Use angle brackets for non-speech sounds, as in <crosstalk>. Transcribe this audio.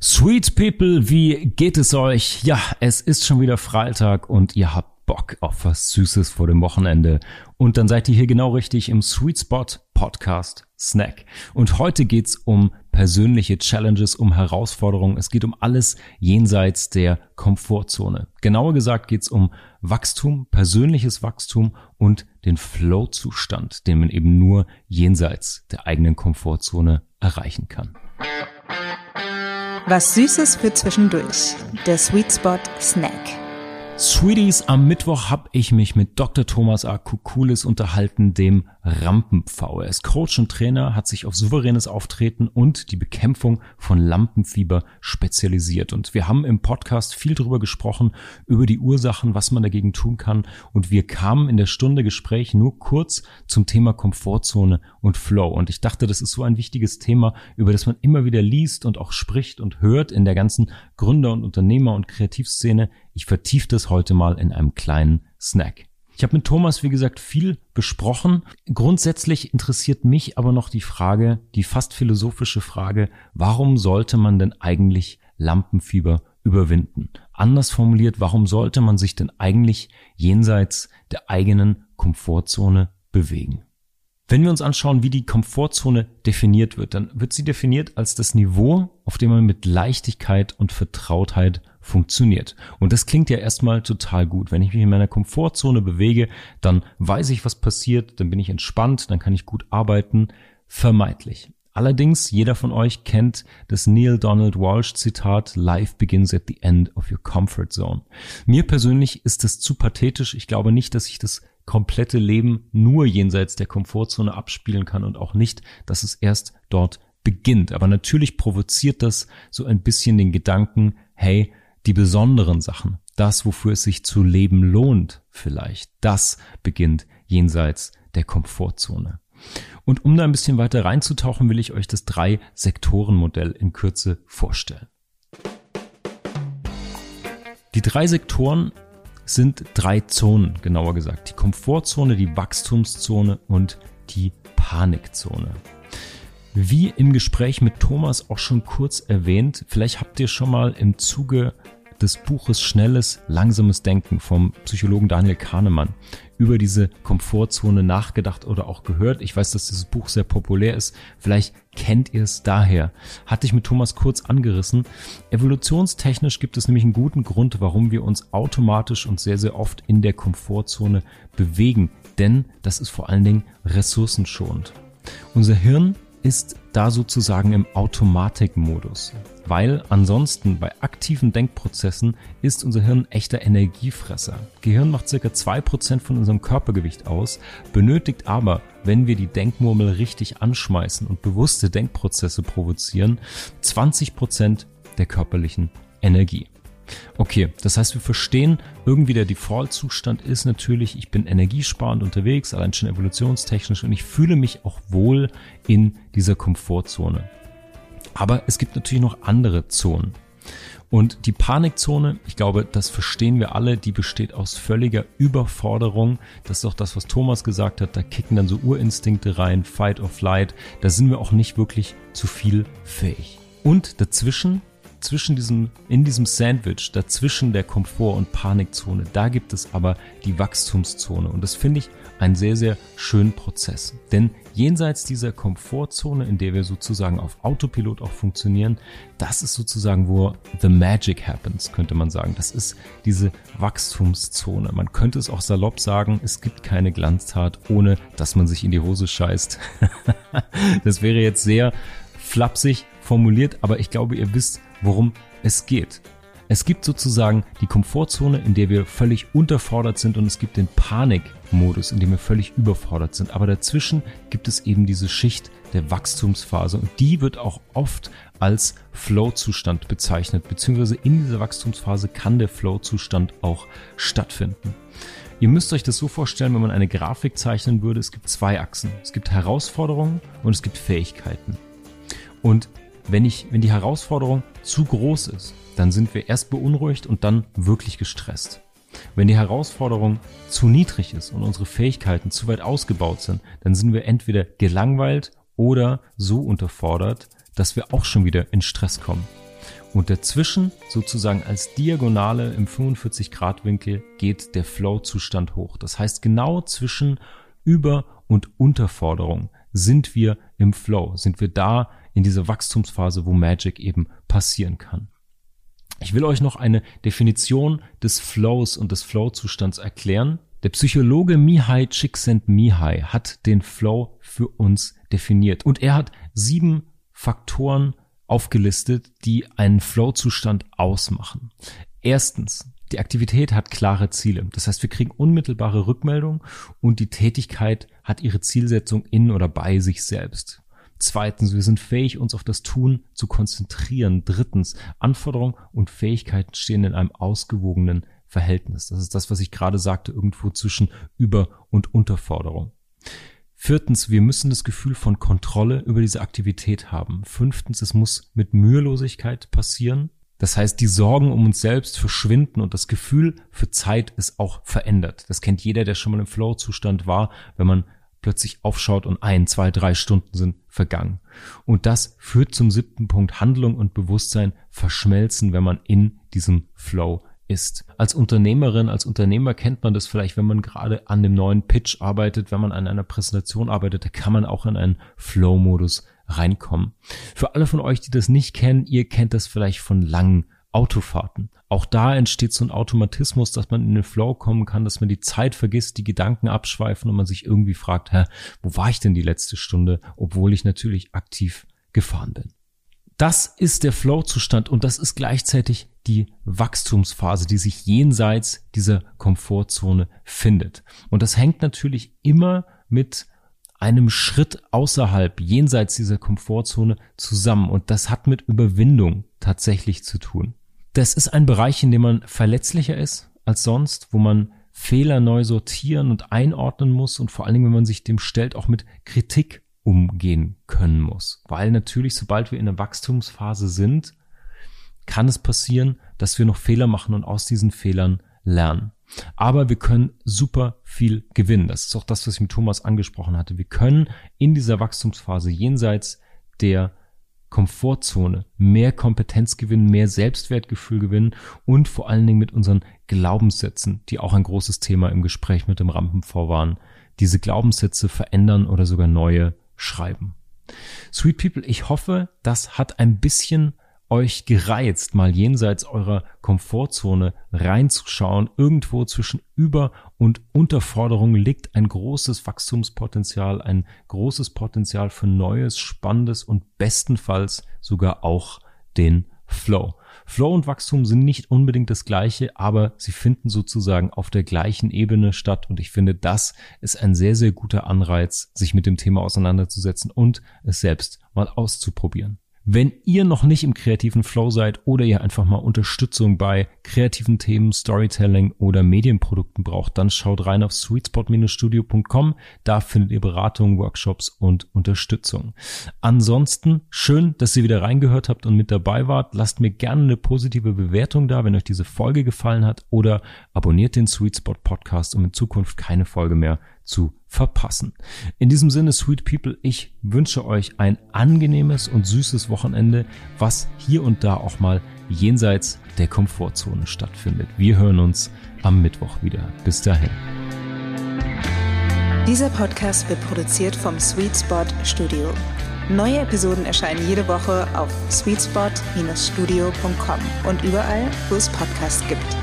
Sweet People, wie geht es euch? Ja, es ist schon wieder Freitag und ihr habt Bock auf was Süßes vor dem Wochenende. Und dann seid ihr hier genau richtig im Sweet Spot Podcast Snack. Und heute geht's um persönliche Challenges, um Herausforderungen. Es geht um alles jenseits der Komfortzone. Genauer gesagt geht's um Wachstum, persönliches Wachstum und den Flow-Zustand, den man eben nur jenseits der eigenen Komfortzone erreichen kann. Was Süßes für zwischendurch. Der Sweet Spot Snack. Sweeties, am Mittwoch habe ich mich mit Dr. Thomas A. Kukulis unterhalten, dem Rampenpfau. Er ist Coach und Trainer, hat sich auf souveränes Auftreten und die Bekämpfung von Lampenfieber spezialisiert. Und wir haben im Podcast viel darüber gesprochen, über die Ursachen, was man dagegen tun kann. Und wir kamen in der Stunde Gespräch nur kurz zum Thema Komfortzone und Flow. Und ich dachte, das ist so ein wichtiges Thema, über das man immer wieder liest und auch spricht und hört in der ganzen Gründer- und Unternehmer- und Kreativszene ich vertiefe das heute mal in einem kleinen Snack. Ich habe mit Thomas, wie gesagt, viel besprochen. Grundsätzlich interessiert mich aber noch die Frage, die fast philosophische Frage, warum sollte man denn eigentlich Lampenfieber überwinden? Anders formuliert, warum sollte man sich denn eigentlich jenseits der eigenen Komfortzone bewegen? Wenn wir uns anschauen, wie die Komfortzone definiert wird, dann wird sie definiert als das Niveau, auf dem man mit Leichtigkeit und Vertrautheit funktioniert. Und das klingt ja erstmal total gut. Wenn ich mich in meiner Komfortzone bewege, dann weiß ich, was passiert, dann bin ich entspannt, dann kann ich gut arbeiten. Vermeidlich. Allerdings, jeder von euch kennt das Neil Donald Walsh Zitat, Life begins at the end of your comfort zone. Mir persönlich ist das zu pathetisch. Ich glaube nicht, dass ich das komplette Leben nur jenseits der Komfortzone abspielen kann und auch nicht, dass es erst dort beginnt. Aber natürlich provoziert das so ein bisschen den Gedanken, hey, die besonderen Sachen, das, wofür es sich zu leben lohnt vielleicht, das beginnt jenseits der Komfortzone. Und um da ein bisschen weiter reinzutauchen, will ich euch das Drei-Sektoren-Modell in Kürze vorstellen. Die drei Sektoren sind drei Zonen, genauer gesagt. Die Komfortzone, die Wachstumszone und die Panikzone. Wie im Gespräch mit Thomas auch schon kurz erwähnt, vielleicht habt ihr schon mal im Zuge des Buches Schnelles, langsames Denken vom Psychologen Daniel Kahnemann über diese Komfortzone nachgedacht oder auch gehört. Ich weiß, dass dieses Buch sehr populär ist. Vielleicht kennt ihr es daher. Hatte ich mit Thomas kurz angerissen. Evolutionstechnisch gibt es nämlich einen guten Grund, warum wir uns automatisch und sehr, sehr oft in der Komfortzone bewegen. Denn das ist vor allen Dingen ressourcenschonend. Unser Hirn ist da sozusagen im Automatikmodus, weil ansonsten bei aktiven Denkprozessen ist unser Hirn echter Energiefresser. Gehirn macht circa zwei Prozent von unserem Körpergewicht aus, benötigt aber, wenn wir die Denkmurmel richtig anschmeißen und bewusste Denkprozesse provozieren, 20 Prozent der körperlichen Energie. Okay, das heißt, wir verstehen, irgendwie der Default-Zustand ist natürlich, ich bin energiesparend unterwegs, allein schon evolutionstechnisch und ich fühle mich auch wohl in dieser Komfortzone. Aber es gibt natürlich noch andere Zonen. Und die Panikzone, ich glaube, das verstehen wir alle, die besteht aus völliger Überforderung. Das ist auch das, was Thomas gesagt hat. Da kicken dann so Urinstinkte rein, Fight or Flight. Da sind wir auch nicht wirklich zu viel fähig. Und dazwischen zwischen diesem, in diesem Sandwich, dazwischen der Komfort- und Panikzone, da gibt es aber die Wachstumszone. Und das finde ich einen sehr, sehr schönen Prozess. Denn jenseits dieser Komfortzone, in der wir sozusagen auf Autopilot auch funktionieren, das ist sozusagen, wo the magic happens, könnte man sagen. Das ist diese Wachstumszone. Man könnte es auch salopp sagen, es gibt keine Glanztat, ohne dass man sich in die Hose scheißt. <laughs> das wäre jetzt sehr flapsig formuliert, aber ich glaube, ihr wisst, worum es geht. Es gibt sozusagen die Komfortzone, in der wir völlig unterfordert sind und es gibt den Panikmodus, in dem wir völlig überfordert sind. Aber dazwischen gibt es eben diese Schicht der Wachstumsphase und die wird auch oft als Flow-Zustand bezeichnet, beziehungsweise in dieser Wachstumsphase kann der Flow-Zustand auch stattfinden. Ihr müsst euch das so vorstellen, wenn man eine Grafik zeichnen würde, es gibt zwei Achsen. Es gibt Herausforderungen und es gibt Fähigkeiten. Und wenn ich, wenn die Herausforderung zu groß ist, dann sind wir erst beunruhigt und dann wirklich gestresst. Wenn die Herausforderung zu niedrig ist und unsere Fähigkeiten zu weit ausgebaut sind, dann sind wir entweder gelangweilt oder so unterfordert, dass wir auch schon wieder in Stress kommen. Und dazwischen, sozusagen als Diagonale im 45-Grad-Winkel, geht der Flow-Zustand hoch. Das heißt, genau zwischen Über- und Unterforderung sind wir im Flow, sind wir da in dieser Wachstumsphase, wo Magic eben passieren kann. Ich will euch noch eine Definition des Flows und des Flow-Zustands erklären. Der Psychologe Mihai Csikszentmihalyi hat den Flow für uns definiert und er hat sieben Faktoren aufgelistet, die einen Flow-Zustand ausmachen. Erstens, die Aktivität hat klare Ziele. Das heißt, wir kriegen unmittelbare Rückmeldung und die Tätigkeit hat ihre Zielsetzung in oder bei sich selbst. Zweitens, wir sind fähig, uns auf das Tun zu konzentrieren. Drittens, Anforderungen und Fähigkeiten stehen in einem ausgewogenen Verhältnis. Das ist das, was ich gerade sagte, irgendwo zwischen Über- und Unterforderung. Viertens, wir müssen das Gefühl von Kontrolle über diese Aktivität haben. Fünftens, es muss mit Mühelosigkeit passieren. Das heißt, die Sorgen um uns selbst verschwinden und das Gefühl für Zeit ist auch verändert. Das kennt jeder, der schon mal im Flow-Zustand war, wenn man plötzlich aufschaut und ein, zwei, drei Stunden sind vergangen. Und das führt zum siebten Punkt. Handlung und Bewusstsein verschmelzen, wenn man in diesem Flow ist. Als Unternehmerin, als Unternehmer kennt man das vielleicht, wenn man gerade an dem neuen Pitch arbeitet, wenn man an einer Präsentation arbeitet, da kann man auch in einen Flow-Modus reinkommen. Für alle von euch, die das nicht kennen, ihr kennt das vielleicht von langen Autofahrten. Auch da entsteht so ein Automatismus, dass man in den Flow kommen kann, dass man die Zeit vergisst, die Gedanken abschweifen und man sich irgendwie fragt, hä, wo war ich denn die letzte Stunde, obwohl ich natürlich aktiv gefahren bin. Das ist der Flow-Zustand und das ist gleichzeitig die Wachstumsphase, die sich jenseits dieser Komfortzone findet. Und das hängt natürlich immer mit einem Schritt außerhalb, jenseits dieser Komfortzone zusammen. Und das hat mit Überwindung tatsächlich zu tun. Das ist ein Bereich, in dem man verletzlicher ist als sonst, wo man Fehler neu sortieren und einordnen muss und vor allen Dingen, wenn man sich dem stellt, auch mit Kritik umgehen können muss. Weil natürlich, sobald wir in der Wachstumsphase sind, kann es passieren, dass wir noch Fehler machen und aus diesen Fehlern lernen. Aber wir können super viel gewinnen. Das ist auch das, was ich mit Thomas angesprochen hatte. Wir können in dieser Wachstumsphase jenseits der Komfortzone mehr Kompetenz gewinnen, mehr Selbstwertgefühl gewinnen und vor allen Dingen mit unseren Glaubenssätzen, die auch ein großes Thema im Gespräch mit dem Rampenvor waren, diese Glaubenssätze verändern oder sogar neue schreiben. Sweet People, ich hoffe, das hat ein bisschen euch gereizt, mal jenseits eurer Komfortzone reinzuschauen. Irgendwo zwischen Über- und Unterforderung liegt ein großes Wachstumspotenzial, ein großes Potenzial für Neues, Spannendes und bestenfalls sogar auch den Flow. Flow und Wachstum sind nicht unbedingt das gleiche, aber sie finden sozusagen auf der gleichen Ebene statt und ich finde, das ist ein sehr, sehr guter Anreiz, sich mit dem Thema auseinanderzusetzen und es selbst mal auszuprobieren. Wenn ihr noch nicht im kreativen Flow seid oder ihr einfach mal Unterstützung bei kreativen Themen, Storytelling oder Medienprodukten braucht, dann schaut rein auf sweetspot-studio.com. Da findet ihr Beratungen, Workshops und Unterstützung. Ansonsten schön, dass ihr wieder reingehört habt und mit dabei wart. Lasst mir gerne eine positive Bewertung da, wenn euch diese Folge gefallen hat oder abonniert den Sweetspot Podcast, um in Zukunft keine Folge mehr zu verpassen. In diesem Sinne, Sweet People, ich wünsche euch ein angenehmes und süßes Wochenende, was hier und da auch mal jenseits der Komfortzone stattfindet. Wir hören uns am Mittwoch wieder. Bis dahin. Dieser Podcast wird produziert vom Sweet Spot Studio. Neue Episoden erscheinen jede Woche auf sweetspot-studio.com und überall, wo es Podcasts gibt.